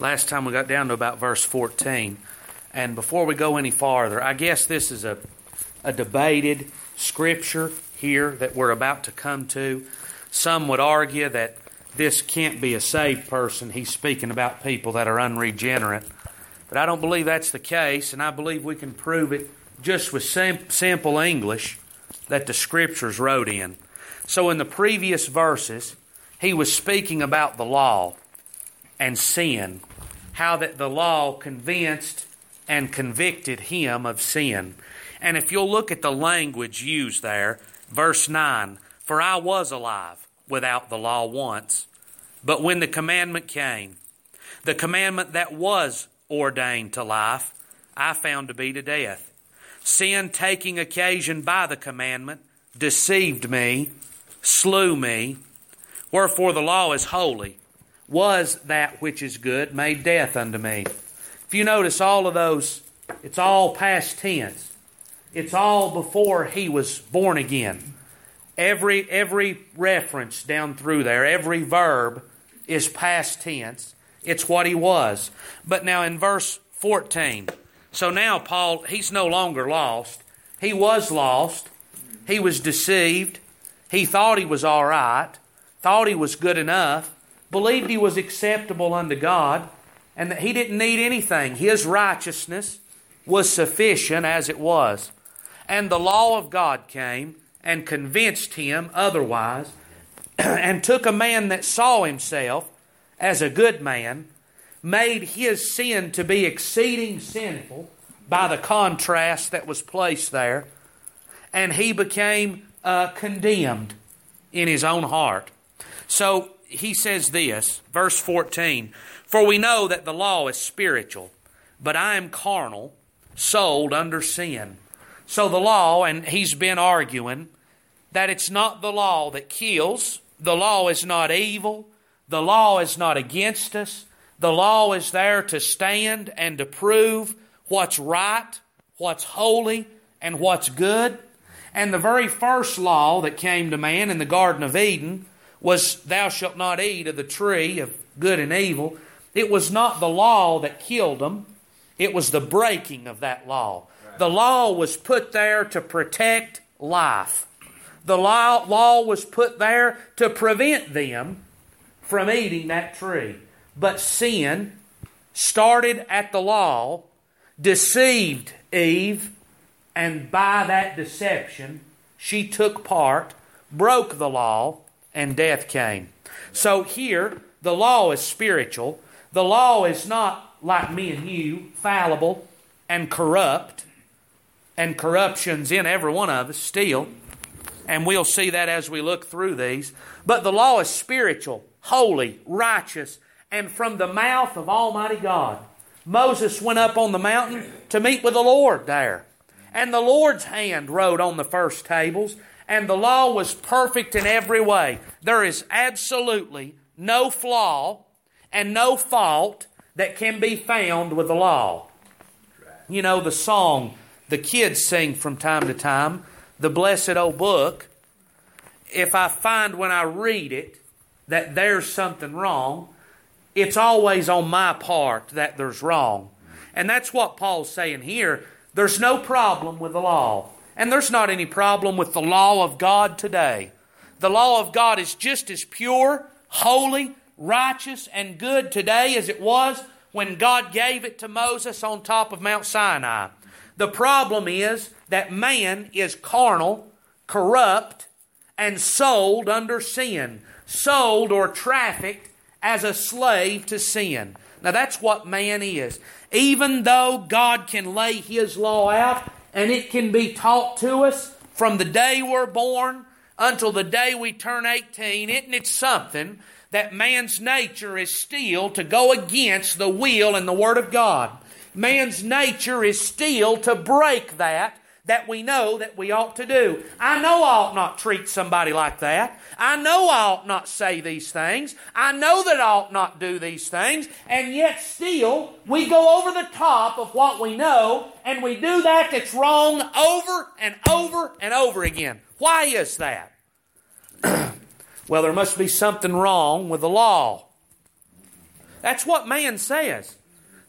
Last time we got down to about verse 14. And before we go any farther, I guess this is a, a debated scripture here that we're about to come to. Some would argue that this can't be a saved person. He's speaking about people that are unregenerate. But I don't believe that's the case, and I believe we can prove it just with sim- simple English that the scriptures wrote in. So in the previous verses, he was speaking about the law and sin, how that the law convinced and convicted him of sin. And if you'll look at the language used there, verse 9 For I was alive without the law once, but when the commandment came, the commandment that was ordained to life, I found to be to death. Sin, taking occasion by the commandment, deceived me, slew me. Wherefore the law is holy, was that which is good, made death unto me. If you notice all of those, it's all past tense. It's all before he was born again. Every every reference down through there, every verb is past tense. It's what he was. But now in verse 14, so now Paul, he's no longer lost. He was lost. He was deceived. He thought he was all right, thought he was good enough, believed he was acceptable unto God, and that he didn't need anything. His righteousness was sufficient as it was. And the law of God came and convinced him otherwise, and took a man that saw himself as a good man, made his sin to be exceeding sinful by the contrast that was placed there, and he became uh, condemned in his own heart. So he says this, verse 14 For we know that the law is spiritual, but I am carnal, sold under sin. So the law, and he's been arguing that it's not the law that kills, the law is not evil, the law is not against us, the law is there to stand and to prove what's right, what's holy, and what's good. And the very first law that came to man in the Garden of Eden was, Thou shalt not eat of the tree of good and evil. It was not the law that killed them, it was the breaking of that law. The law was put there to protect life. The law, law was put there to prevent them from eating that tree. But sin started at the law, deceived Eve, and by that deception, she took part, broke the law, and death came. So here, the law is spiritual. The law is not like me and you, fallible and corrupt, and corruption's in every one of us still. And we'll see that as we look through these. But the law is spiritual, holy, righteous, and from the mouth of Almighty God. Moses went up on the mountain to meet with the Lord there. And the Lord's hand wrote on the first tables, and the law was perfect in every way. There is absolutely no flaw and no fault that can be found with the law. You know, the song the kids sing from time to time, the blessed old book, if I find when I read it that there's something wrong, it's always on my part that there's wrong. And that's what Paul's saying here. There's no problem with the law. And there's not any problem with the law of God today. The law of God is just as pure, holy, righteous, and good today as it was when God gave it to Moses on top of Mount Sinai. The problem is that man is carnal, corrupt, and sold under sin. Sold or trafficked as a slave to sin. Now that's what man is. Even though God can lay His law out and it can be taught to us from the day we're born until the day we turn 18, isn't it something that man's nature is still to go against the will and the Word of God? Man's nature is still to break that that we know that we ought to do. I know I ought not treat somebody like that. I know I ought not say these things. I know that I ought not do these things. And yet still, we go over the top of what we know and we do that that's wrong over and over and over again. Why is that? well, there must be something wrong with the law. That's what man says.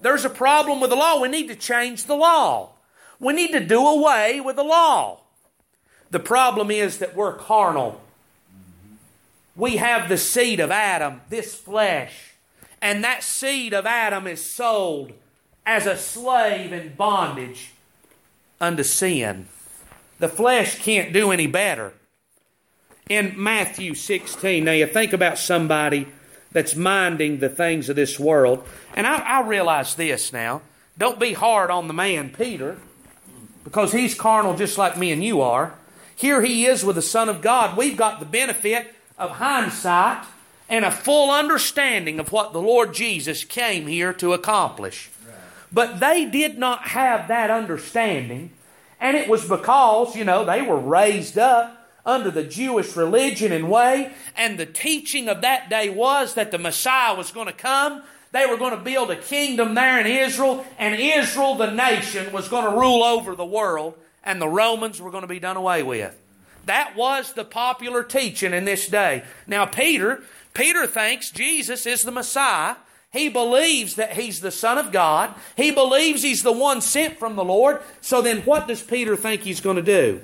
There's a problem with the law. We need to change the law. We need to do away with the law. The problem is that we're carnal. We have the seed of Adam, this flesh, and that seed of Adam is sold as a slave in bondage unto sin. The flesh can't do any better. In Matthew 16, now you think about somebody that's minding the things of this world, and I, I realize this now. Don't be hard on the man, Peter, because he's carnal just like me and you are. Here he is with the Son of God. We've got the benefit of hindsight and a full understanding of what the Lord Jesus came here to accomplish. But they did not have that understanding, and it was because, you know, they were raised up under the Jewish religion and way, and the teaching of that day was that the Messiah was going to come. They were going to build a kingdom there in Israel, and Israel, the nation, was going to rule over the world, and the Romans were going to be done away with. That was the popular teaching in this day. Now, Peter, Peter thinks Jesus is the Messiah. He believes that he's the Son of God. He believes he's the one sent from the Lord. So then, what does Peter think he's going to do?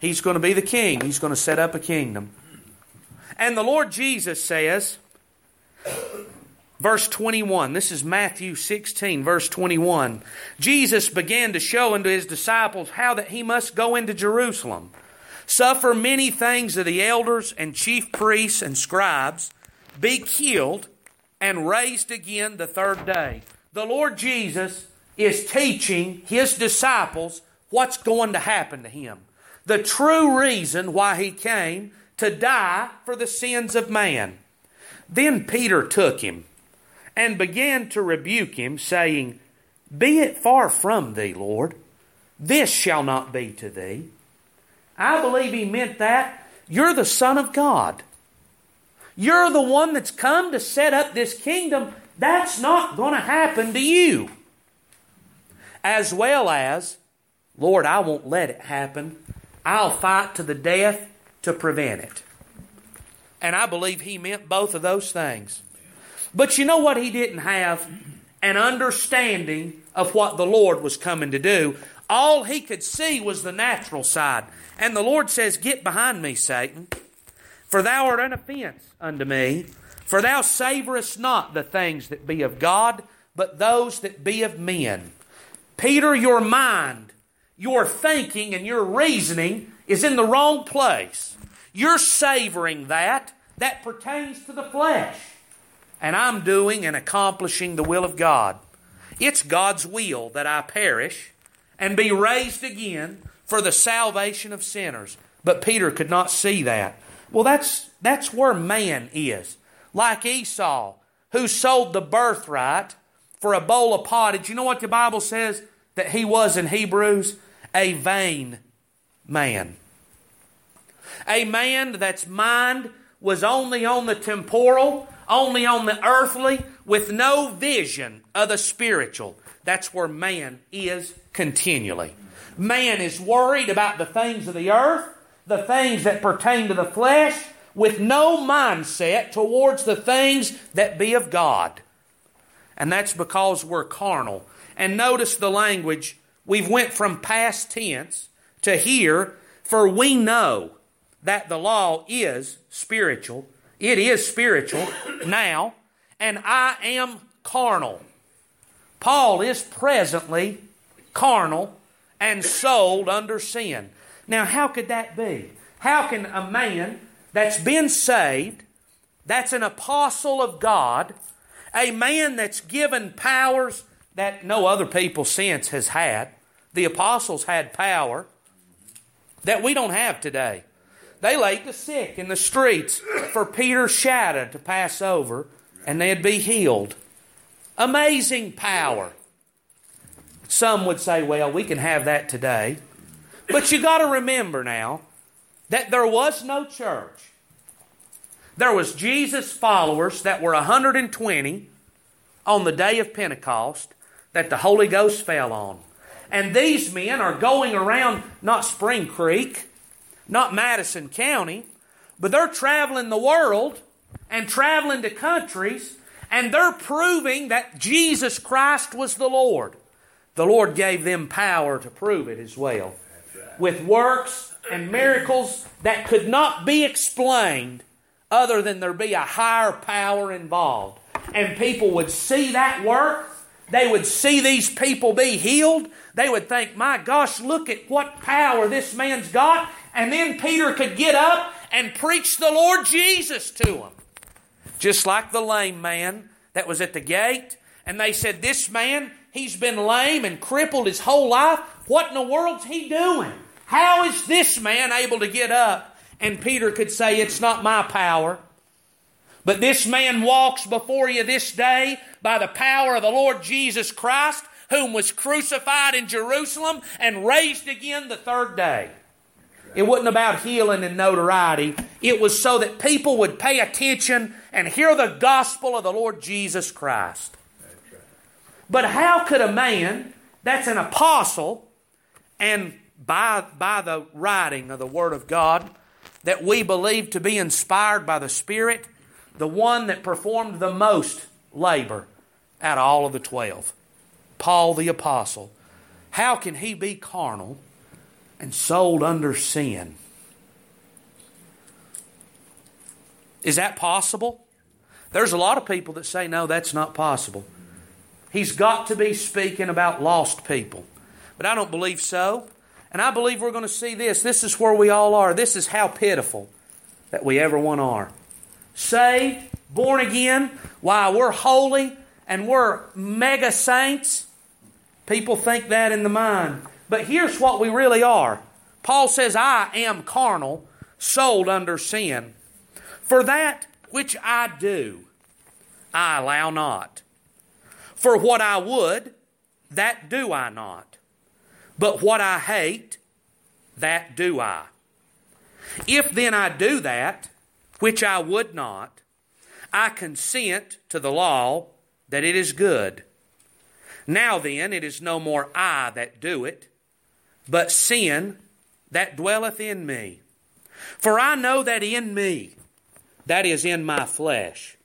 He's going to be the king. He's going to set up a kingdom. And the Lord Jesus says, verse 21, this is Matthew 16, verse 21. Jesus began to show unto his disciples how that he must go into Jerusalem, suffer many things of the elders and chief priests and scribes, be killed, and raised again the third day. The Lord Jesus is teaching his disciples what's going to happen to him. The true reason why he came to die for the sins of man. Then Peter took him and began to rebuke him, saying, Be it far from thee, Lord. This shall not be to thee. I believe he meant that. You're the Son of God. You're the one that's come to set up this kingdom. That's not going to happen to you. As well as, Lord, I won't let it happen. I'll fight to the death to prevent it. And I believe he meant both of those things. But you know what he didn't have? An understanding of what the Lord was coming to do. All he could see was the natural side. And the Lord says, Get behind me, Satan. For thou art an offense unto me. For thou savorest not the things that be of God, but those that be of men. Peter, your mind, your thinking, and your reasoning is in the wrong place. You're savoring that. That pertains to the flesh. And I'm doing and accomplishing the will of God. It's God's will that I perish and be raised again for the salvation of sinners. But Peter could not see that. Well, that's, that's where man is. Like Esau, who sold the birthright for a bowl of pottage. You know what the Bible says that he was in Hebrews? A vain man. A man that's mind was only on the temporal, only on the earthly, with no vision of the spiritual. That's where man is continually. Man is worried about the things of the earth the things that pertain to the flesh with no mindset towards the things that be of God. And that's because we're carnal. And notice the language. We've went from past tense to here, for we know that the law is spiritual. It is spiritual now, and I am carnal. Paul is presently carnal and sold under sin. Now, how could that be? How can a man that's been saved, that's an apostle of God, a man that's given powers that no other people since has had, the apostles had power that we don't have today. They laid the sick in the streets for Peter's shadow to pass over and they'd be healed. Amazing power. Some would say, well, we can have that today. But you got to remember now that there was no church. There was Jesus followers that were 120 on the day of Pentecost that the Holy Ghost fell on. And these men are going around not Spring Creek, not Madison County, but they're traveling the world and traveling to countries, and they're proving that Jesus Christ was the Lord. The Lord gave them power to prove it as well. With works and miracles that could not be explained other than there be a higher power involved. And people would see that work. They would see these people be healed. They would think, my gosh, look at what power this man's got. And then Peter could get up and preach the Lord Jesus to them. Just like the lame man that was at the gate. And they said, This man, he's been lame and crippled his whole life. What in the world's he doing? How is this man able to get up? And Peter could say, It's not my power. But this man walks before you this day by the power of the Lord Jesus Christ, whom was crucified in Jerusalem and raised again the third day. It wasn't about healing and notoriety. It was so that people would pay attention and hear the gospel of the Lord Jesus Christ. But how could a man that's an apostle and by, by the writing of the Word of God that we believe to be inspired by the Spirit, the one that performed the most labor out of all of the twelve, Paul the Apostle, how can he be carnal and sold under sin? Is that possible? There's a lot of people that say, no, that's not possible. He's got to be speaking about lost people. But I don't believe so. And I believe we're going to see this. This is where we all are. This is how pitiful that we ever one are. Saved, born again, why we're holy and we're mega saints. People think that in the mind. But here's what we really are. Paul says, I am carnal, sold under sin. For that which I do, I allow not. For what I would, that do I not. But what I hate, that do I. If then I do that, which I would not, I consent to the law that it is good. Now then, it is no more I that do it, but sin that dwelleth in me. For I know that in me, that is in my flesh,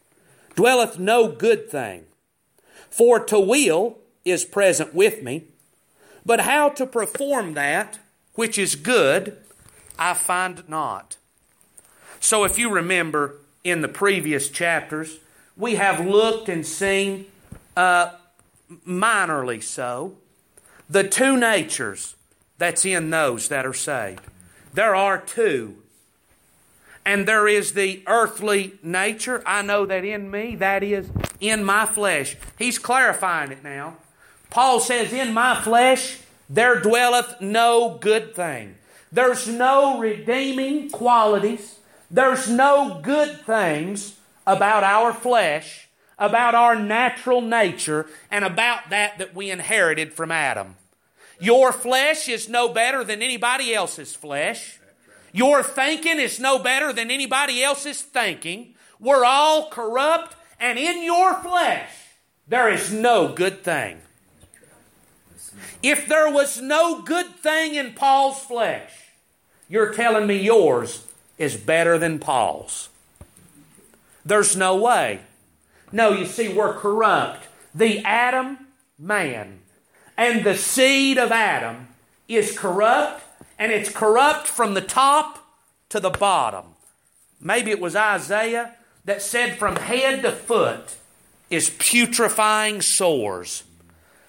dwelleth no good thing. For to will is present with me, but how to perform that which is good, I find not. So, if you remember in the previous chapters, we have looked and seen, uh, minorly so, the two natures that's in those that are saved. There are two. And there is the earthly nature. I know that in me, that is in my flesh. He's clarifying it now. Paul says, In my flesh there dwelleth no good thing. There's no redeeming qualities. There's no good things about our flesh, about our natural nature, and about that that we inherited from Adam. Your flesh is no better than anybody else's flesh. Your thinking is no better than anybody else's thinking. We're all corrupt, and in your flesh, there is no good thing. If there was no good thing in Paul's flesh, you're telling me yours is better than Paul's. There's no way. No, you see, we're corrupt. The Adam man and the seed of Adam is corrupt, and it's corrupt from the top to the bottom. Maybe it was Isaiah that said, from head to foot is putrefying sores.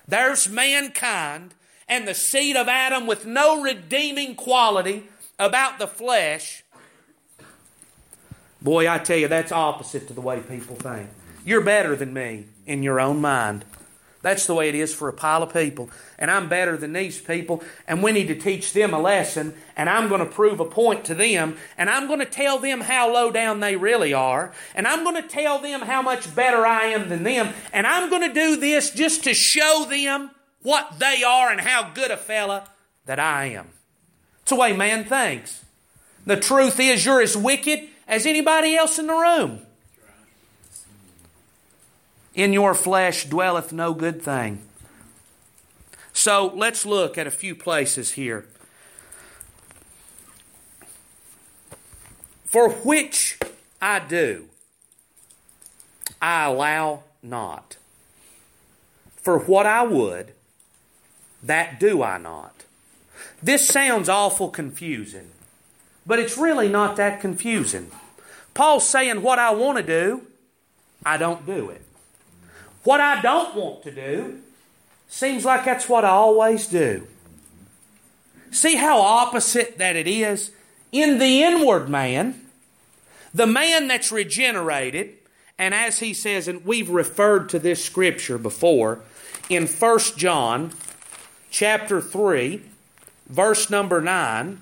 There's mankind and the seed of Adam with no redeeming quality about the flesh. Boy, I tell you, that's opposite to the way people think. You're better than me in your own mind. That's the way it is for a pile of people. And I'm better than these people, and we need to teach them a lesson, and I'm going to prove a point to them, and I'm going to tell them how low down they really are, and I'm going to tell them how much better I am than them, and I'm going to do this just to show them what they are and how good a fella that I am. It's the way man thinks. The truth is, you're as wicked as anybody else in the room. In your flesh dwelleth no good thing. So let's look at a few places here. For which I do. I allow not. For what I would, that do I not. This sounds awful confusing, but it's really not that confusing. Paul's saying, What I want to do, I don't do it. What I don't want to do, seems like that's what I always do. See how opposite that it is? In the inward man, the man that's regenerated, and as he says, and we've referred to this scripture before, in 1 John chapter 3, verse number 9,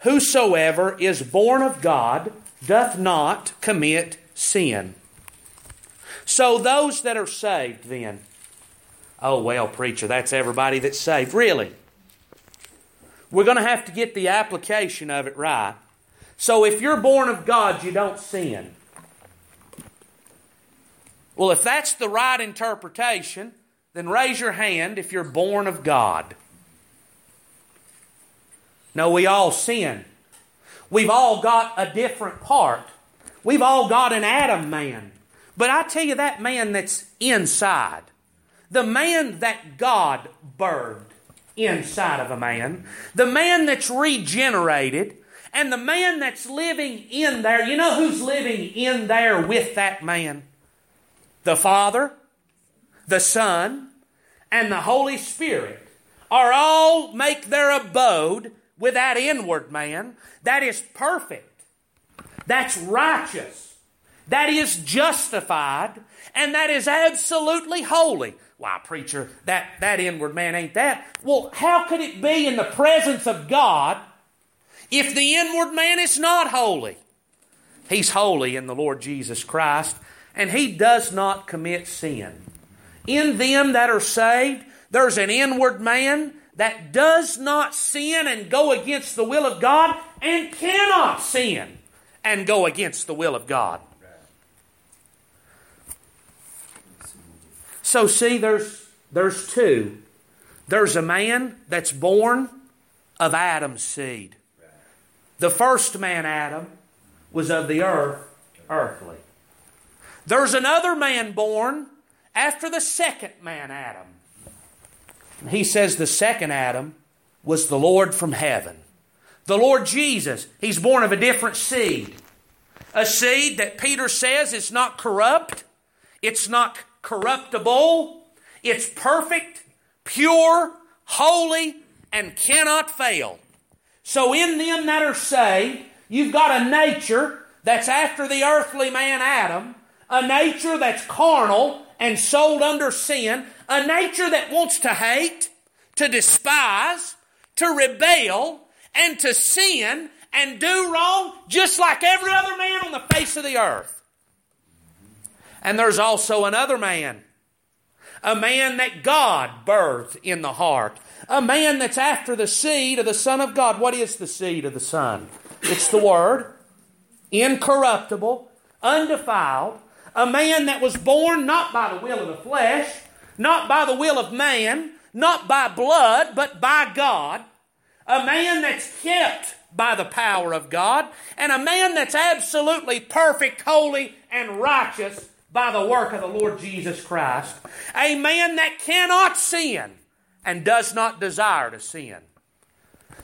whosoever is born of God doth not commit sin. So those that are saved then, oh well, preacher, that's everybody that's saved. Really? We're going to have to get the application of it right. So if you're born of God, you don't sin. Well, if that's the right interpretation, then raise your hand if you're born of God. No, we all sin. We've all got a different part. We've all got an Adam man. But I tell you, that man that's inside, the man that God birthed inside of a man, the man that's regenerated, and the man that's living in there, you know who's living in there with that man? The Father, the Son, and the Holy Spirit are all make their abode with that inward man that is perfect, that's righteous, that is justified, and that is absolutely holy. Why, preacher, that, that inward man ain't that. Well, how could it be in the presence of God if the inward man is not holy? He's holy in the Lord Jesus Christ, and he does not commit sin. In them that are saved, there's an inward man that does not sin and go against the will of God and cannot sin and go against the will of God. So see there's there's two. There's a man that's born of Adam's seed. The first man Adam was of the earth, earthly. There's another man born after the second man Adam. He says the second Adam was the Lord from heaven. The Lord Jesus, he's born of a different seed. A seed that Peter says is not corrupt, it's not corruptible, it's perfect, pure, holy, and cannot fail. So in them that are saved, you've got a nature that's after the earthly man Adam, a nature that's carnal and sold under sin, a nature that wants to hate, to despise, to rebel, and to sin and do wrong just like every other man on the face of the earth. And there's also another man, a man that God birthed in the heart, a man that's after the seed of the Son of God. What is the seed of the Son? It's the Word, incorruptible, undefiled, a man that was born not by the will of the flesh, not by the will of man, not by blood, but by God. A man that's kept by the power of God, and a man that's absolutely perfect, holy, and righteous by the work of the Lord Jesus Christ. A man that cannot sin and does not desire to sin.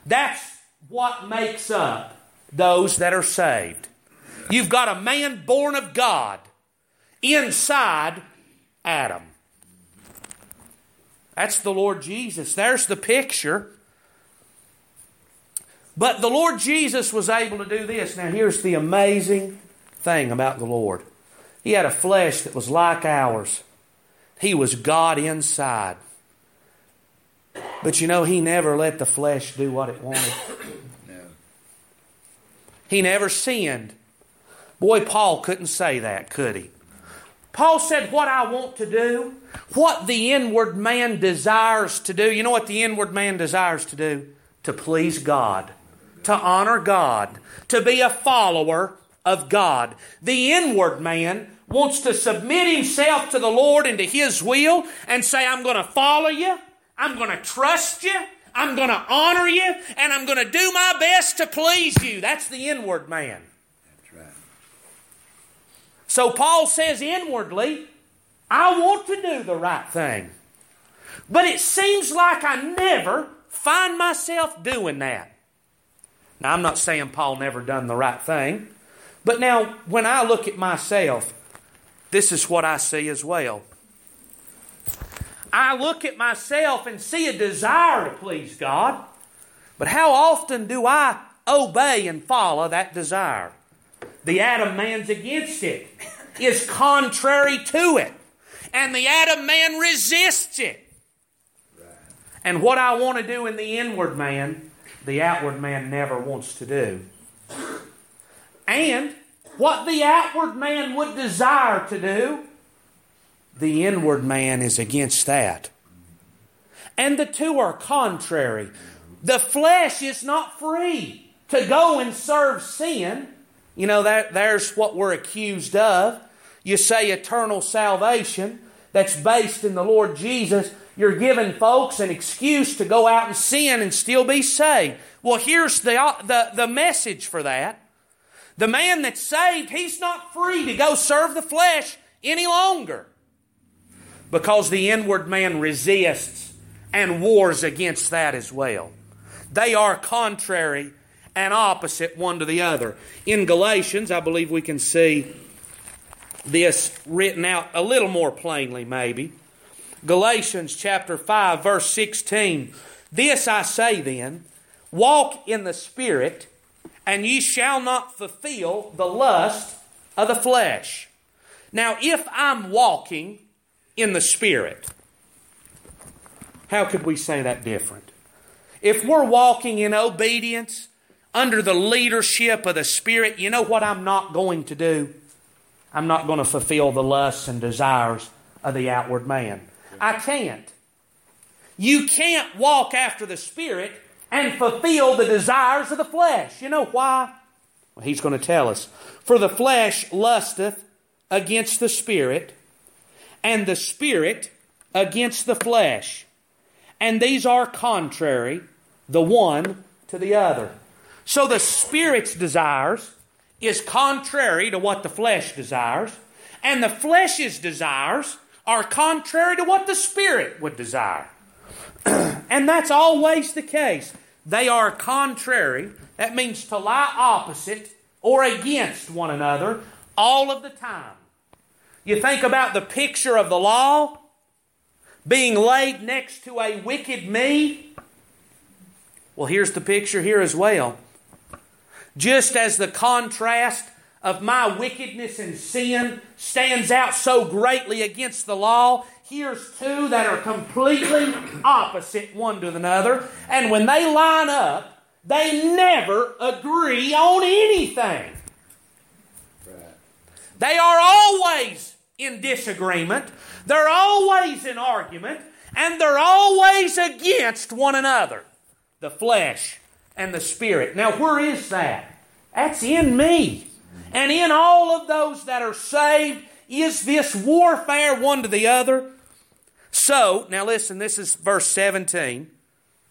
That's what makes up those that are saved. You've got a man born of God inside Adam. That's the Lord Jesus. There's the picture. But the Lord Jesus was able to do this. Now, here's the amazing thing about the Lord He had a flesh that was like ours, He was God inside. But you know, He never let the flesh do what it wanted. He never sinned. Boy, Paul couldn't say that, could he? Paul said, What I want to do, what the inward man desires to do. You know what the inward man desires to do? To please God, to honor God, to be a follower of God. The inward man wants to submit himself to the Lord and to His will and say, I'm going to follow you, I'm going to trust you, I'm going to honor you, and I'm going to do my best to please you. That's the inward man. That's right. So Paul says inwardly, I want to do the right thing. But it seems like I never find myself doing that. Now, I'm not saying Paul never done the right thing, but now when I look at myself, this is what I see as well. I look at myself and see a desire to please God, but how often do I obey and follow that desire? The Adam man's against it, is contrary to it, and the Adam man resists it. And what I want to do in the inward man, the outward man never wants to do. And what the outward man would desire to do, the inward man is against that. And the two are contrary. The flesh is not free to go and serve sin. You know, that, there's what we're accused of. You say eternal salvation that's based in the Lord Jesus. You're giving folks an excuse to go out and sin and still be saved. Well, here's the, the, the message for that. The man that's saved, he's not free to go serve the flesh any longer because the inward man resists and wars against that as well. They are contrary and opposite one to the other. In Galatians, I believe we can see this written out a little more plainly, maybe. Galatians chapter 5, verse 16. This I say then walk in the Spirit, and ye shall not fulfill the lust of the flesh. Now, if I'm walking in the Spirit. How could we say that different? If we're walking in obedience under the leadership of the Spirit, you know what I'm not going to do? I'm not going to fulfill the lusts and desires of the outward man. I can't. You can't walk after the Spirit and fulfill the desires of the flesh. You know why? Well, he's going to tell us. For the flesh lusteth against the Spirit, and the Spirit against the flesh. And these are contrary, the one to the other. So the Spirit's desires is contrary to what the flesh desires, and the flesh's desires are contrary to what the Spirit would desire. and that's always the case. They are contrary. That means to lie opposite or against one another all of the time. You think about the picture of the law being laid next to a wicked me. Well, here's the picture here as well. Just as the contrast of my wickedness and sin stands out so greatly against the law, here's two that are completely opposite one to another. And when they line up, they never agree on anything. They are always in disagreement, they're always in argument, and they're always against one another the flesh and the spirit. Now, where is that? That's in me. And in all of those that are saved is this warfare one to the other. So, now listen, this is verse 17.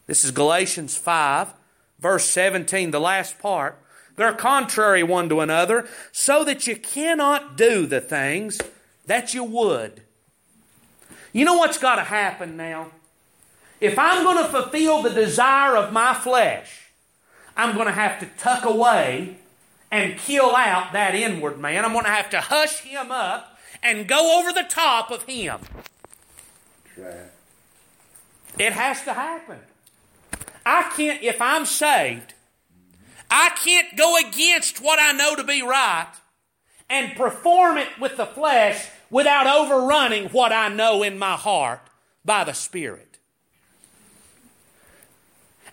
This is Galatians 5, verse 17, the last part. They're contrary one to another, so that you cannot do the things that you would. You know what's got to happen now? If I'm going to fulfill the desire of my flesh, I'm going to have to tuck away and kill out that inward man. I'm going to have to hush him up and go over the top of him. It has to happen. I can't, if I'm saved, I can't go against what I know to be right and perform it with the flesh without overrunning what I know in my heart by the Spirit.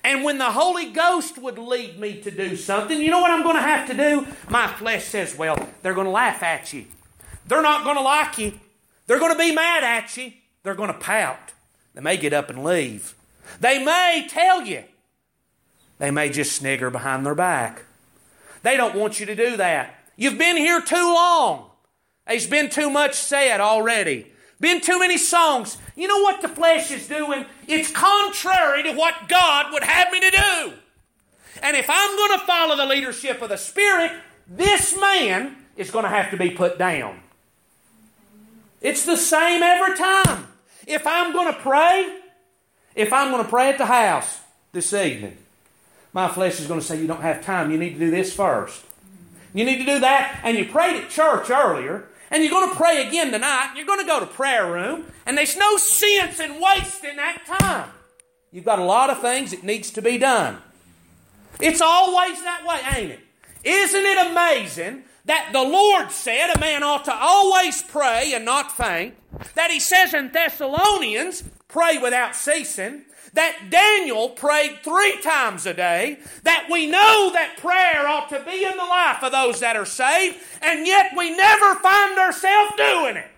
And when the Holy Ghost would lead me to do something, you know what I'm going to have to do? My flesh says, well, they're going to laugh at you. They're not going to like you. They're going to be mad at you. They're going to pout. They may get up and leave. They may tell you. They may just snigger behind their back. They don't want you to do that. You've been here too long. There's been too much said already. Been too many songs. You know what the flesh is doing? It's contrary to what God would have me to do. And if I'm going to follow the leadership of the Spirit, this man is going to have to be put down. It's the same every time. If I'm going to pray, if I'm going to pray at the house this evening, my flesh is going to say, You don't have time. You need to do this first. You need to do that. And you prayed at church earlier. And you're going to pray again tonight. You're going to go to prayer room. And there's no sense in wasting that time. You've got a lot of things that needs to be done. It's always that way, ain't it? Isn't it amazing that the Lord said a man ought to always pray and not faint? That he says in Thessalonians, pray without ceasing that Daniel prayed three times a day, that we know that prayer ought to be in the life of those that are saved, and yet we never find ourselves doing it.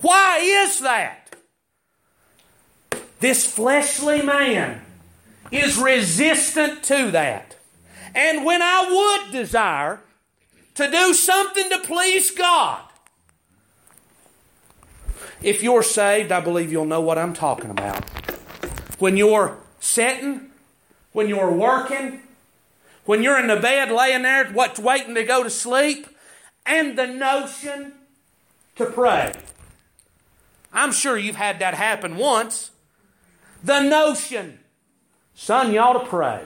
Why is that? This fleshly man is resistant to that. And when I would desire to do something to please God, if you're saved, I believe you'll know what I'm talking about. When you're sitting, when you're working, when you're in the bed laying there, what's waiting to go to sleep, and the notion to pray. I'm sure you've had that happen once. The notion, son, you ought to pray.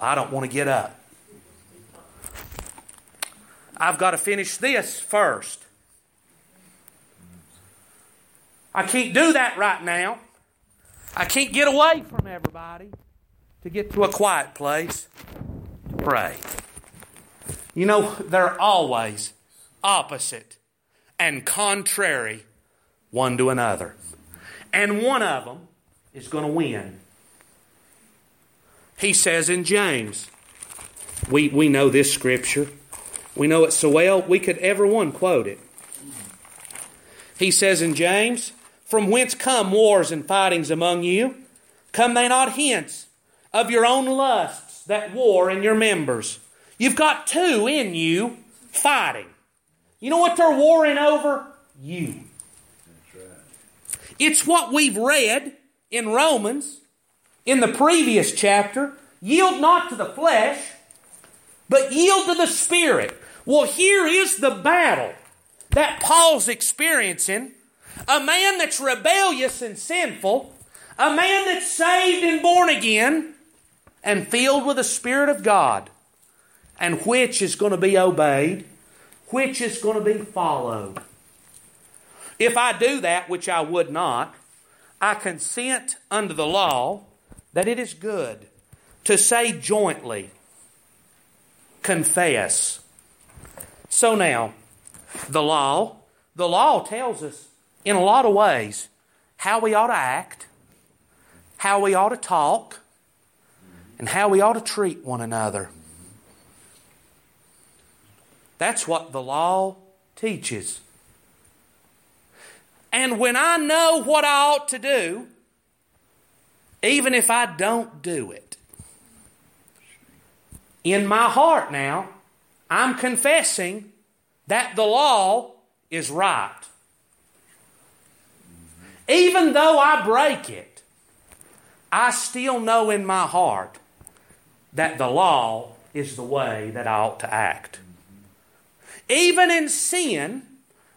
I don't want to get up. I've got to finish this first. I can't do that right now. I can't get away from everybody to get to a quiet place to pray. You know, they're always opposite and contrary one to another. And one of them is going to win. He says in James, we, we know this scripture. We know it so well, we could ever one quote it. He says in James, from whence come wars and fightings among you? Come they not hence of your own lusts that war in your members? You've got two in you fighting. You know what they're warring over? You. It's what we've read in Romans in the previous chapter. Yield not to the flesh, but yield to the Spirit. Well, here is the battle that Paul's experiencing a man that's rebellious and sinful, a man that's saved and born again, and filled with the Spirit of God, and which is going to be obeyed, which is going to be followed. If I do that, which I would not, I consent under the law that it is good to say jointly, confess. So now, the law, the law tells us in a lot of ways how we ought to act, how we ought to talk, and how we ought to treat one another. That's what the law teaches. And when I know what I ought to do, even if I don't do it, in my heart now, I'm confessing that the law is right. Even though I break it, I still know in my heart that the law is the way that I ought to act. Even in sin,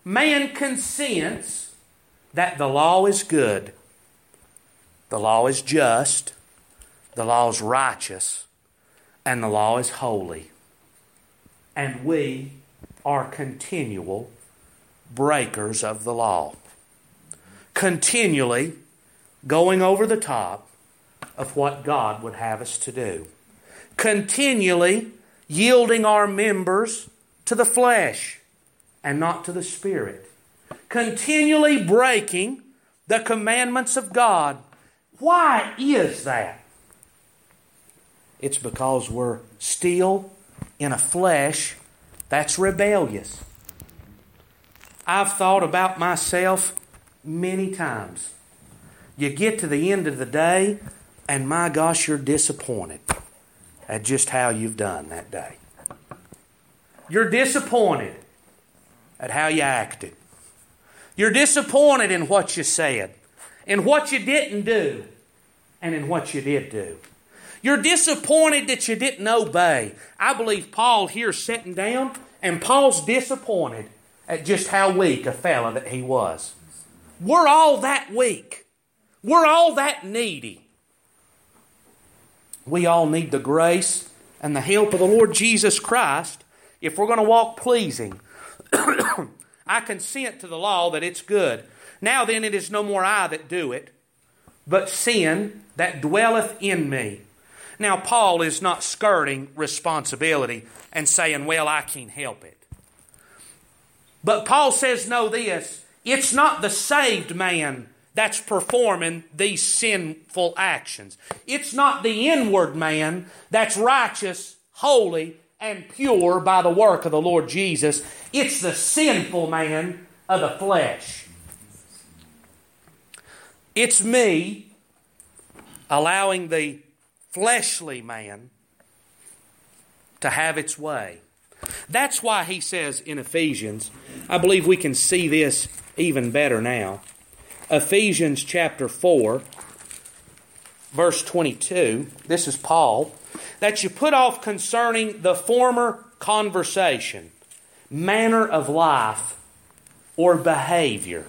man consents that the law is good, the law is just, the law is righteous, and the law is holy. And we are continual breakers of the law continually going over the top of what God would have us to do. Continually yielding our members to the flesh and not to the spirit. Continually breaking the commandments of God. Why is that? It's because we're still in a flesh that's rebellious. I've thought about myself many times. You get to the end of the day, and my gosh, you're disappointed at just how you've done that day. You're disappointed at how you acted. You're disappointed in what you said, in what you didn't do, and in what you did do. You're disappointed that you didn't obey. I believe Paul here sitting down And Paul's disappointed at just how weak a fellow that he was. We're all that weak. We're all that needy. We all need the grace and the help of the Lord Jesus Christ if we're going to walk pleasing. I consent to the law that it's good. Now then, it is no more I that do it, but sin that dwelleth in me. Now, Paul is not skirting responsibility and saying, Well, I can't help it. But Paul says, Know this it's not the saved man that's performing these sinful actions. It's not the inward man that's righteous, holy, and pure by the work of the Lord Jesus. It's the sinful man of the flesh. It's me allowing the fleshly man to have its way. That's why he says in Ephesians, I believe we can see this even better now. Ephesians chapter 4, verse 22, this is Paul, that you put off concerning the former conversation, manner of life, or behavior.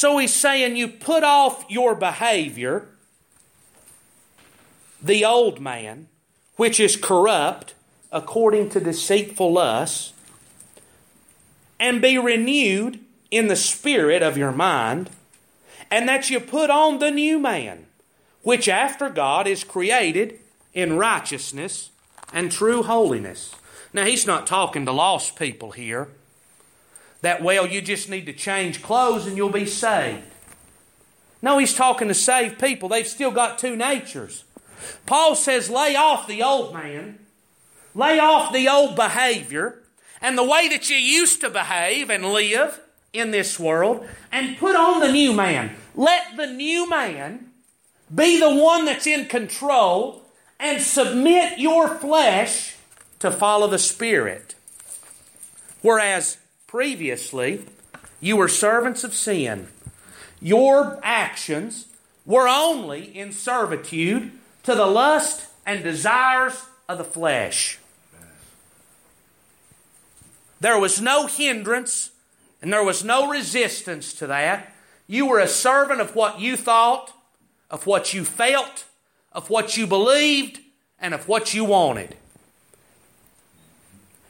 So he's saying you put off your behavior, the old man, which is corrupt according to deceitful lusts, and be renewed in the spirit of your mind, and that you put on the new man, which after God is created in righteousness and true holiness. Now, he's not talking to lost people here. That, well, you just need to change clothes and you'll be saved. No, he's talking to saved people. They've still got two natures. Paul says, lay off the old man, lay off the old behavior, and the way that you used to behave and live in this world and put on the new man. Let the new man be the one that's in control and submit your flesh to follow the Spirit. Whereas previously, you were servants of sin. Your actions were only in servitude to the lust and desires of the flesh. There was no hindrance and there was no resistance to that. You were a servant of what you thought, of what you felt, of what you believed, and of what you wanted.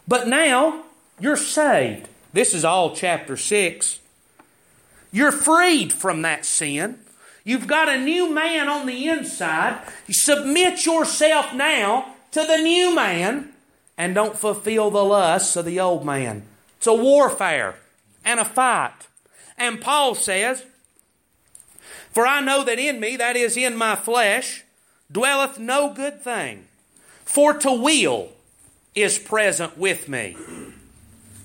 But now you're saved. This is all chapter 6. You're freed from that sin. You've got a new man on the inside. You submit yourself now to the new man and don't fulfill the lusts of the old man. It's a warfare and a fight. And Paul says, For I know that in me, that is in my flesh, dwelleth no good thing. For to will is present with me.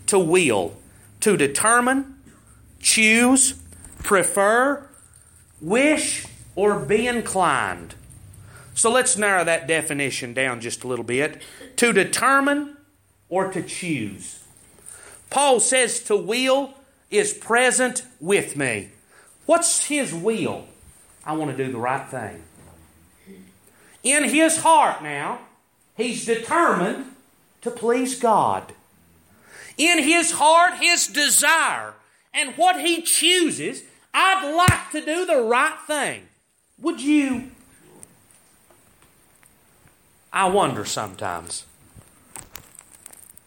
To will, to determine, choose, prefer, wish, or be inclined. So let's narrow that definition down just a little bit. To determine or to choose. Paul says to will is present with me. What's his will? I want to do the right thing. In his heart now, he's determined to please God. In his heart, his desire, and what he chooses, I'd like to do the right thing. Would you? I wonder sometimes.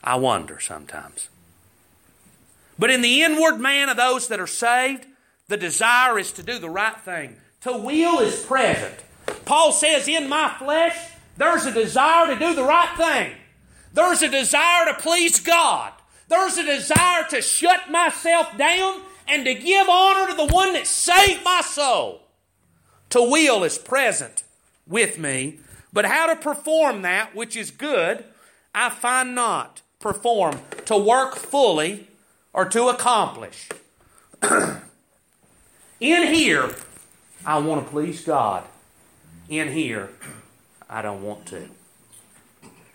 I wonder sometimes. But in the inward man of those that are saved, the desire is to do the right thing. To will is present. Paul says, In my flesh, there's a desire to do the right thing. There's a desire to please God. There's a desire to shut myself down and to give honor to the one that saved my soul. To will is present with me, but how to perform that which is good, I find not. Perform, to work fully or to accomplish. In here, I want to please God. In here, I don't want to.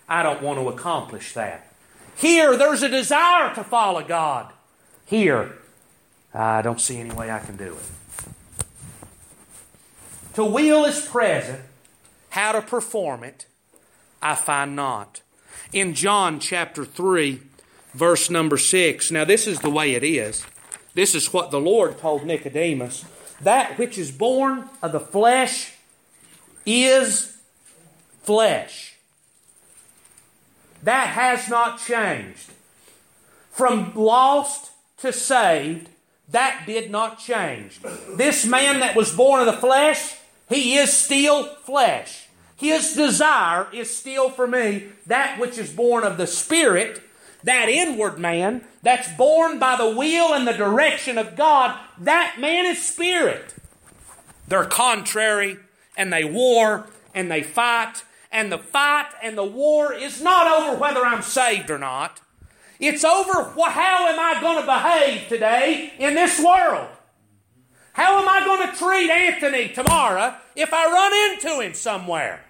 I don't want to accomplish that. Here, there's a desire to follow God. Here, I don't see any way I can do it. To will is present. How to perform it, I find not. in John chapter 3, verse number 6. Now, this is the way it is. This is what the Lord told Nicodemus. That which is born of the flesh is flesh. That has not changed. From lost to saved, that did not change. This man that was born of the flesh, he is still flesh. His desire is still for me that which is born of the Spirit, that inward man that's born by the will and the direction of God, that man is spirit. They're contrary and they war and they fight, and the fight and the war is not over whether I'm saved or not. It's over how am I going to behave today in this world? How am I going to treat Anthony tomorrow if I run into him somewhere?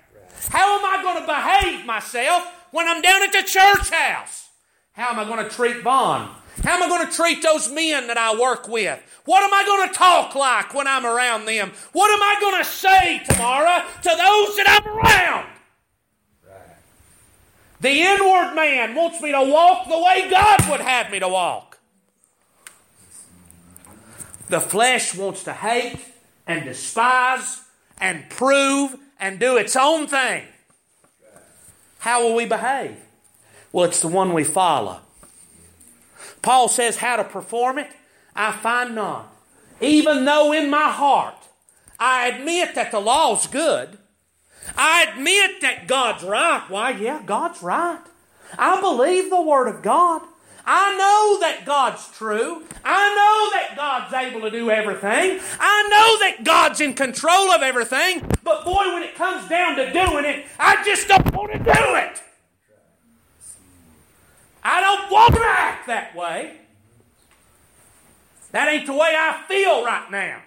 How am I going to behave myself when I'm down at the church house? How am I going to treat Vaughn? How am I going to treat those men that I work with? What am I going to talk like when I'm around them? What am I going to say tomorrow to those that I'm around? The inward man wants me to walk the way God would have me to walk. The flesh wants to hate and despise and prove and do its own thing. How will we behave? Well, it's the one we follow. Paul says how to perform it, I find not. Even though in my heart I admit that the law's good, I admit that God's right. Why, yeah, God's right. I believe the Word of God. I know that God's true. I know that God's able to do everything. I know that God's in control of everything. But boy, when it comes down to doing it, I just don't want to do it. I don't want to act that way. That ain't the way I feel right now.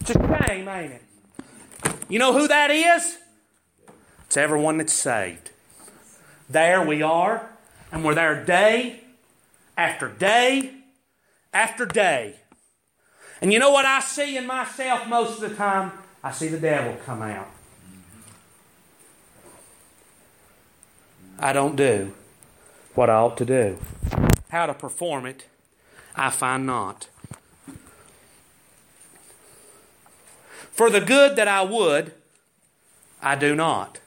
It's a shame, ain't it? You know who that is? It's everyone that's saved. There we are, and we're there day after day after day. And you know what I see in myself most of the time? I see the devil come out. I don't do what I ought to do. How to perform it, I find not. For the good that I would, I do not.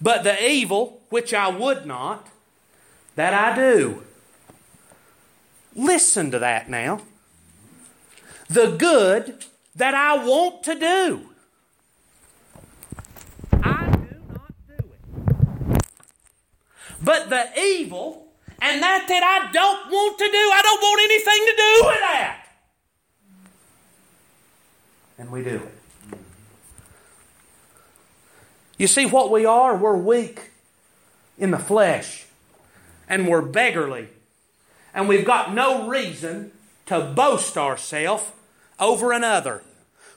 But the evil which I would not, that I do. Listen to that now. The good that I want to do. I do not do it. But the evil and that that I don't want to do, I don't want anything to do with that. And we do it. You see what we are? We're weak in the flesh, and we're beggarly, and we've got no reason to boast ourselves over another.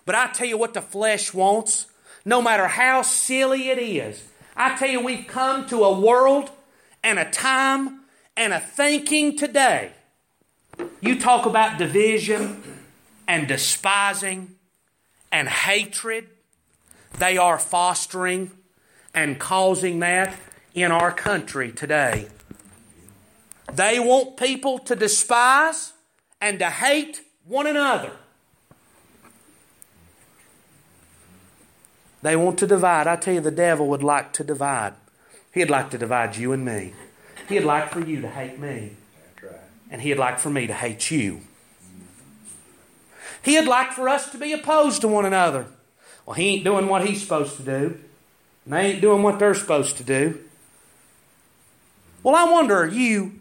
But I tell you what the flesh wants, no matter how silly it is. I tell you, we've come to a world and a time and a thinking today. You talk about division and despising and hatred they are fostering and causing that in our country today. They want people to despise and to hate one another. They want to divide. I tell you, the devil would like to divide. He'd like to divide you and me. He'd like for you to hate me. And he'd like for me to hate you. He'd like for us to be opposed to one another. Well, he ain't doing what he's supposed to do. And they ain't doing what they're supposed to do. Well, I wonder, are you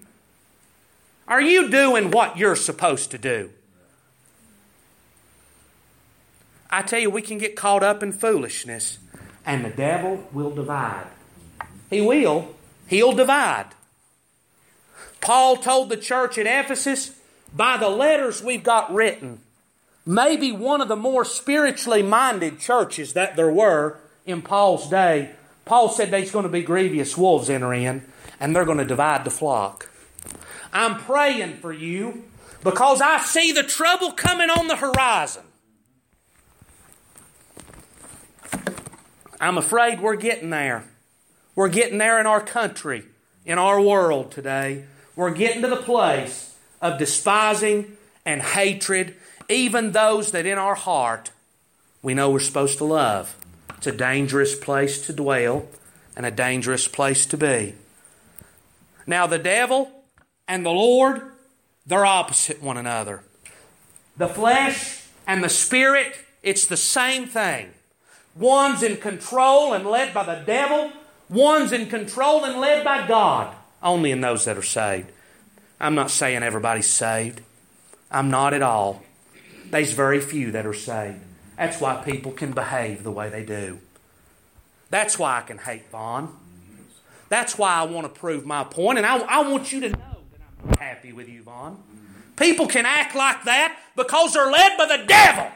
are you doing what you're supposed to do? I tell you, we can get caught up in foolishness, and the devil will divide. He will. He'll divide. Paul told the church at Ephesus, by the letters we've got written, maybe one of the more spiritually minded churches that there were in Paul's day, Paul said there's going to be grievous wolves enter in and they're going to divide the flock. I'm praying for you because I see the trouble coming on the horizon. I'm afraid we're getting there. We're getting there in our country, in our world today. We're getting to the place of despising and hatred, even those that in our heart we know we're supposed to love. It's a dangerous place to dwell and a dangerous place to be. Now, the devil and the Lord, they're opposite one another. The flesh and the spirit, it's the same thing. One's in control and led by the devil, one's in control and led by God, only in those that are saved. I'm not saying everybody's saved. I'm not at all. There's very few that are saved. That's why people can behave the way they do. That's why I can hate Vaughn. That's why I want to prove my point, and I, I want you to know that I'm not happy with you, Vaughn. People can act like that because they're led by the devil.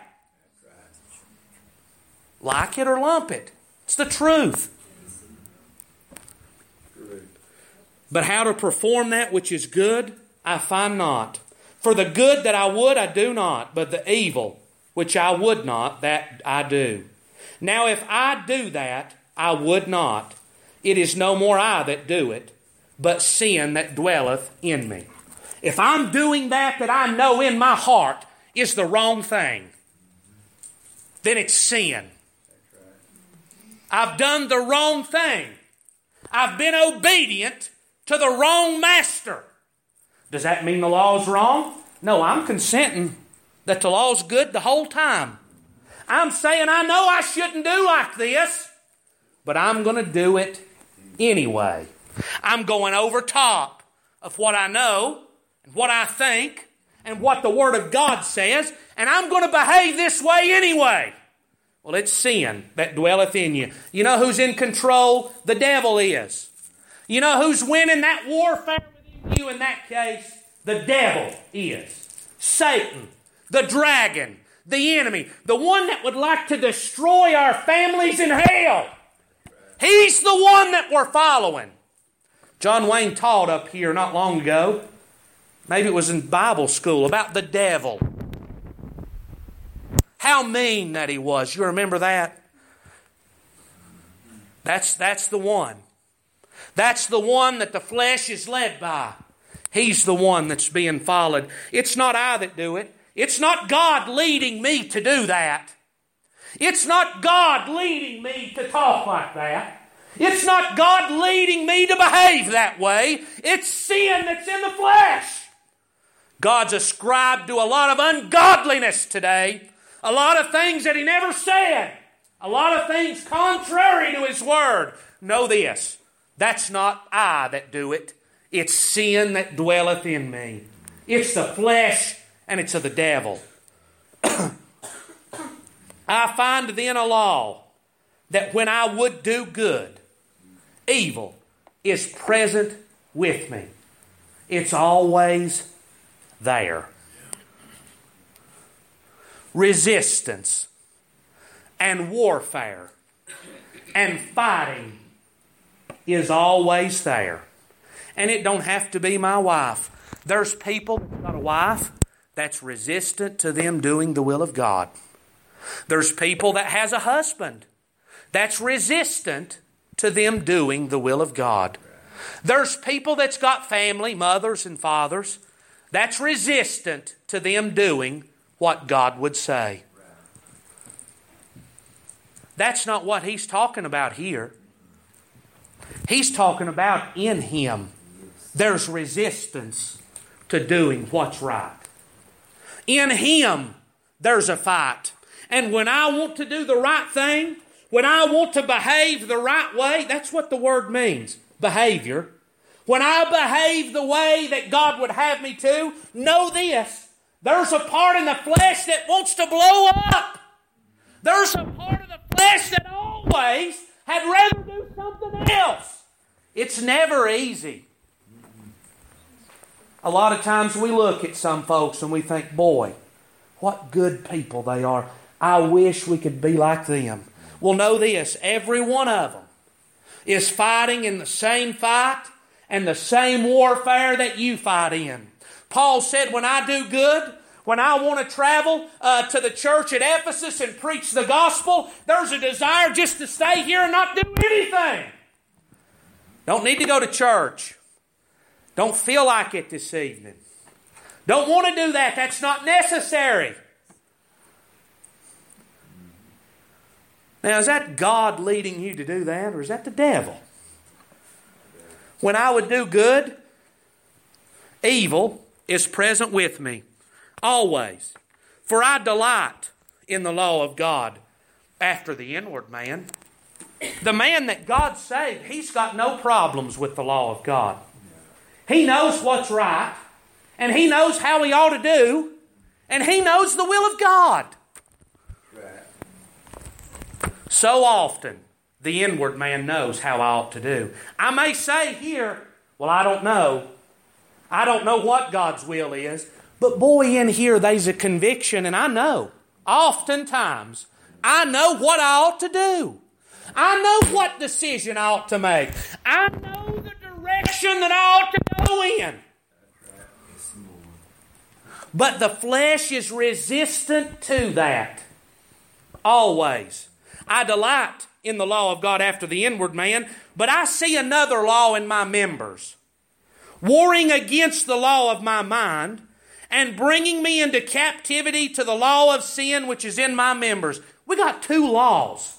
Like it or lump it. It's the truth. But how to perform that which is good, I find not. For the good that I would, I do not, but the evil which I would not, that I do. Now, if I do that, I would not. It is no more I that do it, but sin that dwelleth in me. If I'm doing that that I know in my heart is the wrong thing, then it's sin. I've done the wrong thing. I've been obedient to the wrong master. Does that mean the law is wrong? No, I'm consenting that the law's good the whole time. I'm saying I know I shouldn't do like this, but I'm going to do it anyway. I'm going over top of what I know and what I think and what the Word of God says, and I'm going to behave this way anyway. Well, it's sin that dwelleth in you. You know who's in control? The devil is. You know who's winning that warfare you in that case? The devil is. Satan, the dragon, the enemy, the one that would like to destroy our families in hell. He's the one that we're following. John Wayne taught up here not long ago, maybe it was in Bible school, about the devil. How mean that he was. You remember that? That's, that's the one. That's the one that the flesh is led by. He's the one that's being followed. It's not I that do it. It's not God leading me to do that. It's not God leading me to talk like that. It's not God leading me to behave that way. It's sin that's in the flesh. God's ascribed to a lot of ungodliness today, a lot of things that He never said, a lot of things contrary to His Word. Know this that's not I that do it, it's sin that dwelleth in me. It's the flesh and it's of the devil. I find then a law that when I would do good, evil is present with me. It's always there. Resistance and warfare and fighting is always there. And it don't have to be my wife. There's people that's got a wife that's resistant to them doing the will of God. There's people that has a husband that's resistant to them doing the will of God. There's people that's got family, mothers and fathers, that's resistant to them doing what God would say. That's not what he's talking about here. He's talking about in him there's resistance to doing what's right. In him there's a fight. And when I want to do the right thing, when I want to behave the right way, that's what the word means behavior. When I behave the way that God would have me to, know this there's a part in the flesh that wants to blow up. There's a part of the flesh that always had rather do something else. It's never easy. A lot of times we look at some folks and we think, boy, what good people they are. I wish we could be like them. Well, know this every one of them is fighting in the same fight and the same warfare that you fight in. Paul said, When I do good, when I want to travel uh, to the church at Ephesus and preach the gospel, there's a desire just to stay here and not do anything. Don't need to go to church. Don't feel like it this evening. Don't want to do that. That's not necessary. Now, is that God leading you to do that, or is that the devil? When I would do good, evil is present with me, always. For I delight in the law of God after the inward man. The man that God saved, he's got no problems with the law of God. He knows what's right, and he knows how he ought to do, and he knows the will of God. So often, the inward man knows how I ought to do. I may say here, well, I don't know. I don't know what God's will is. But boy, in here, there's a conviction, and I know. Oftentimes, I know what I ought to do. I know what decision I ought to make. I know the direction that I ought to go in. But the flesh is resistant to that. Always. I delight in the law of God after the inward man, but I see another law in my members, warring against the law of my mind and bringing me into captivity to the law of sin which is in my members. We got two laws.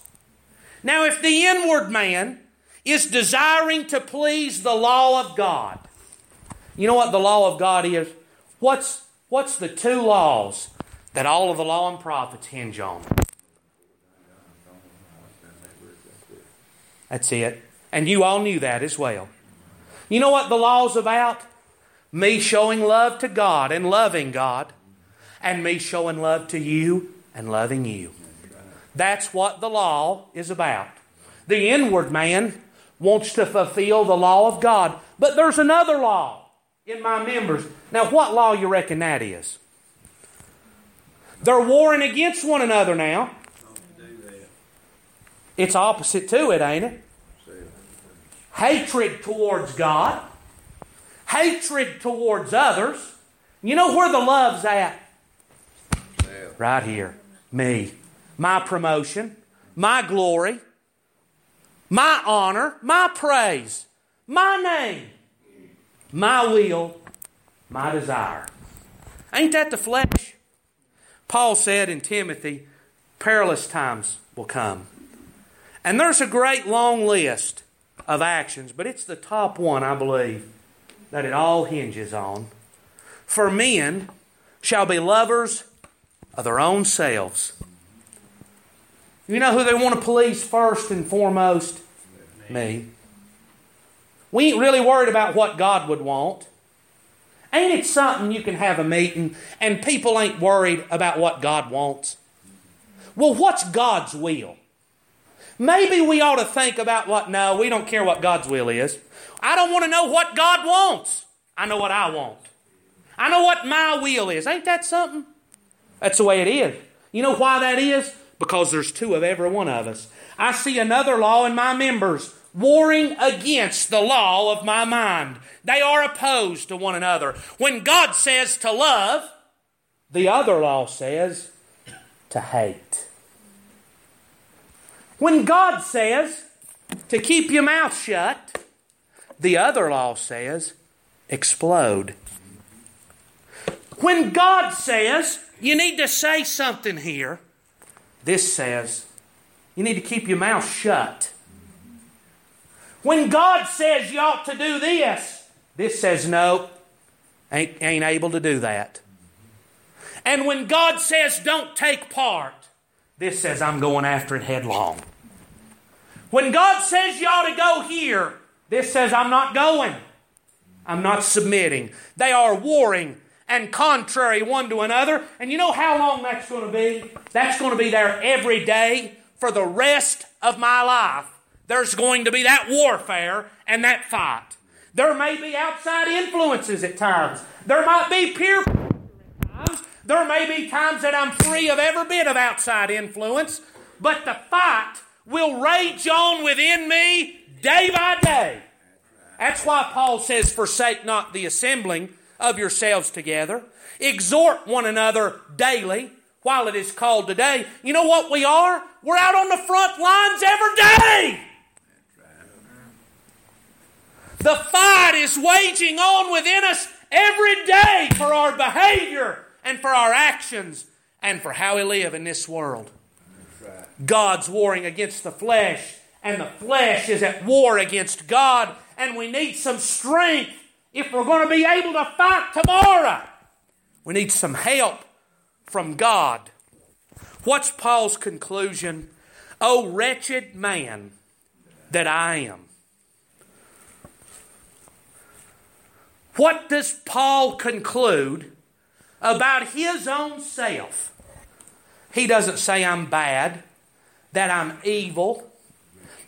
Now, if the inward man is desiring to please the law of God, you know what the law of God is? What's, what's the two laws that all of the law and prophets hinge on? That's it. And you all knew that as well. You know what the law's about? Me showing love to God and loving God, and me showing love to you and loving you. That's what the law is about. The inward man wants to fulfill the law of God, but there's another law in my members. Now, what law you reckon that is? They're warring against one another now. It's opposite to it, ain't it? Hatred towards God, hatred towards others. You know where the love's at? Right here. Me. My promotion, my glory, my honor, my praise, my name, my will, my desire. Ain't that the flesh? Paul said in Timothy, perilous times will come. And there's a great long list of actions, but it's the top one, I believe, that it all hinges on. For men shall be lovers of their own selves. You know who they want to please first and foremost? Me. We ain't really worried about what God would want. Ain't it something you can have a meeting and people ain't worried about what God wants? Well, what's God's will? Maybe we ought to think about what, no, we don't care what God's will is. I don't want to know what God wants. I know what I want. I know what my will is. Ain't that something? That's the way it is. You know why that is? Because there's two of every one of us. I see another law in my members warring against the law of my mind. They are opposed to one another. When God says to love, the other law says to hate. When God says to keep your mouth shut, the other law says explode. When God says you need to say something here, this says you need to keep your mouth shut. When God says you ought to do this, this says no, ain't, ain't able to do that. And when God says don't take part, this says, I'm going after it headlong. When God says you ought to go here, this says, I'm not going. I'm not submitting. They are warring and contrary one to another. And you know how long that's going to be? That's going to be there every day for the rest of my life. There's going to be that warfare and that fight. There may be outside influences at times. There might be peer times. There may be times that I'm free of every bit of outside influence, but the fight will rage on within me day by day. That's why Paul says, Forsake not the assembling of yourselves together, exhort one another daily while it is called today. You know what we are? We're out on the front lines every day. The fight is waging on within us every day for our behavior and for our actions and for how we live in this world. God's warring against the flesh, and the flesh is at war against God, and we need some strength if we're going to be able to fight tomorrow. We need some help from God. What's Paul's conclusion? Oh, wretched man that I am. What does Paul conclude about his own self? He doesn't say I'm bad, that I'm evil,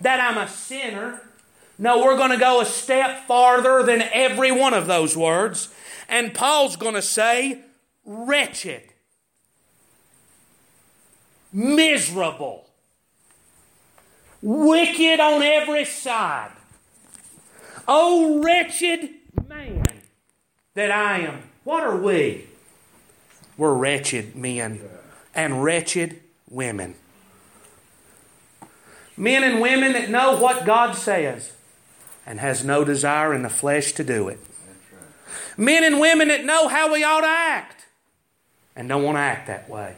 that I'm a sinner. No, we're going to go a step farther than every one of those words. And Paul's going to say, wretched, miserable, wicked on every side. Oh, wretched man that I am. What are we? We're wretched men and wretched women. Men and women that know what God says and has no desire in the flesh to do it. Men and women that know how we ought to act and don't want to act that way.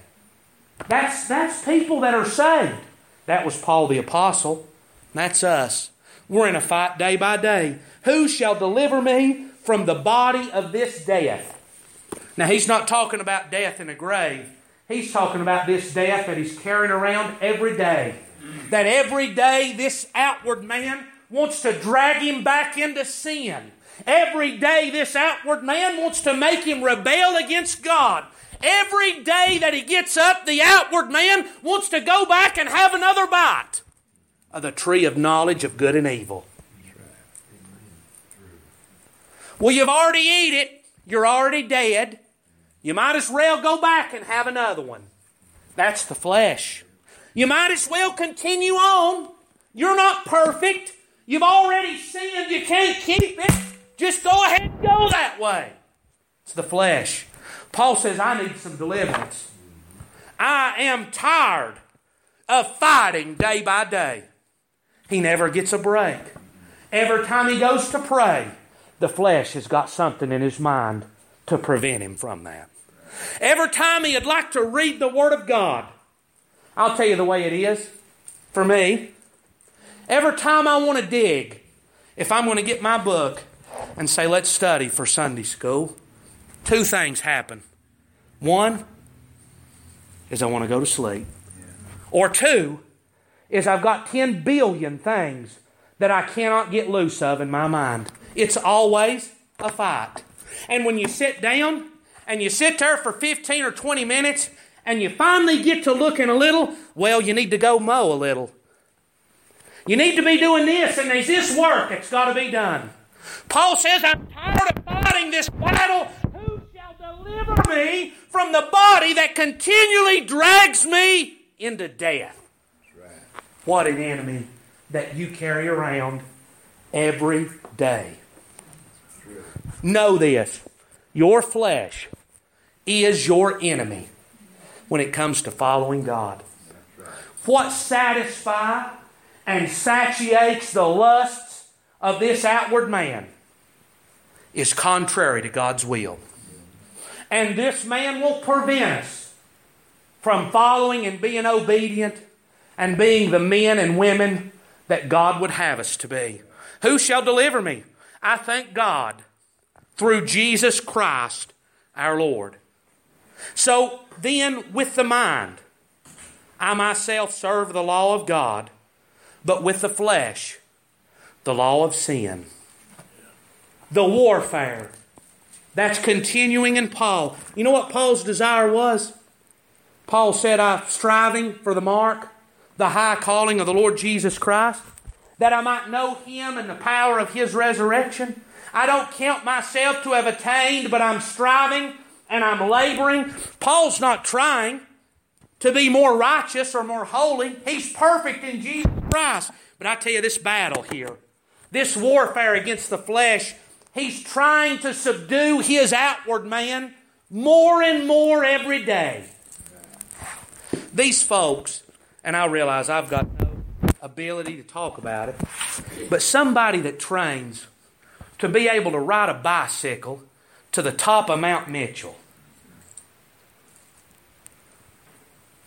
That's, that's people that are saved. That was Paul the Apostle. That's us. We're in a fight day by day. Who shall deliver me from the body of this death? Now, he's not talking about death in a grave. He's talking about this death that he's carrying around every day. That every day this outward man wants to drag him back into sin. Every day this outward man wants to make him rebel against God. Every day that he gets up, the outward man wants to go back and have another bite of the tree of knowledge of good and evil. Well, you've already eat it. You're already dead. You might as well go back and have another one. That's the flesh. You might as well continue on. You're not perfect. You've already sinned. You can't keep it. Just go ahead and go that way. It's the flesh. Paul says, I need some deliverance. I am tired of fighting day by day. He never gets a break. Every time he goes to pray, the flesh has got something in his mind to prevent him from that. Every time he'd like to read the Word of God, I'll tell you the way it is for me. Every time I want to dig, if I'm going to get my book and say, let's study for Sunday school, two things happen. One is I want to go to sleep, or two is I've got 10 billion things that I cannot get loose of in my mind. It's always a fight. And when you sit down and you sit there for 15 or 20 minutes and you finally get to looking a little, well, you need to go mow a little. You need to be doing this, and there's this work that's got to be done. Paul says, I'm tired of fighting this battle. Who shall deliver me from the body that continually drags me into death? What an enemy that you carry around every day. Know this your flesh is your enemy when it comes to following God. What satisfies and satiates the lusts of this outward man is contrary to God's will. And this man will prevent us from following and being obedient and being the men and women that God would have us to be. Who shall deliver me? I thank God through Jesus Christ our Lord. So then, with the mind, I myself serve the law of God, but with the flesh, the law of sin. The warfare that's continuing in Paul. You know what Paul's desire was? Paul said, I'm striving for the mark, the high calling of the Lord Jesus Christ, that I might know him and the power of his resurrection. I don't count myself to have attained, but I'm striving and I'm laboring. Paul's not trying to be more righteous or more holy. He's perfect in Jesus Christ. But I tell you, this battle here, this warfare against the flesh, he's trying to subdue his outward man more and more every day. These folks, and I realize I've got no ability to talk about it, but somebody that trains to be able to ride a bicycle to the top of Mount Mitchell.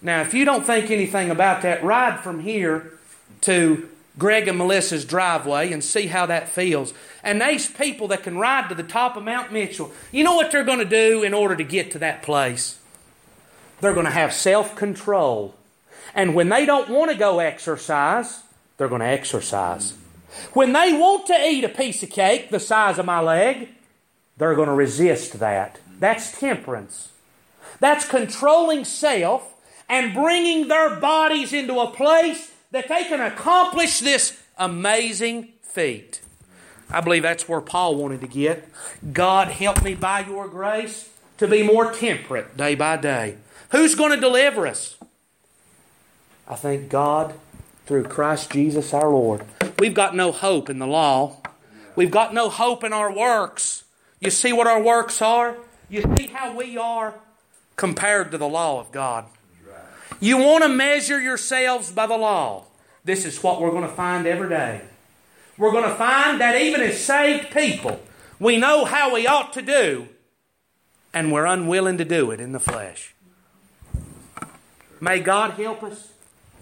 Now, if you don't think anything about that, ride from here to Greg and Melissa's driveway and see how that feels. And these people that can ride to the top of Mount Mitchell, you know what they're going to do in order to get to that place? They're going to have self control. And when they don't want to go exercise, they're going to exercise. When they want to eat a piece of cake the size of my leg, they're going to resist that. That's temperance. That's controlling self and bringing their bodies into a place that they can accomplish this amazing feat. I believe that's where Paul wanted to get. God, help me by your grace to be more temperate day by day. Who's going to deliver us? I thank God through Christ Jesus our Lord. We've got no hope in the law. We've got no hope in our works. You see what our works are? You see how we are compared to the law of God. You want to measure yourselves by the law. This is what we're going to find every day. We're going to find that even as saved people, we know how we ought to do, and we're unwilling to do it in the flesh. May God help us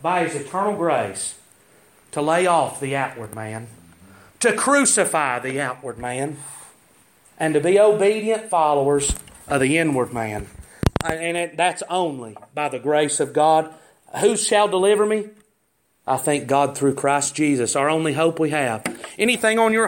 by His eternal grace to lay off the outward man, to crucify the outward man, and to be obedient followers of the inward man. And it, that's only by the grace of God. Who shall deliver me? I thank God through Christ Jesus, our only hope we have. Anything on your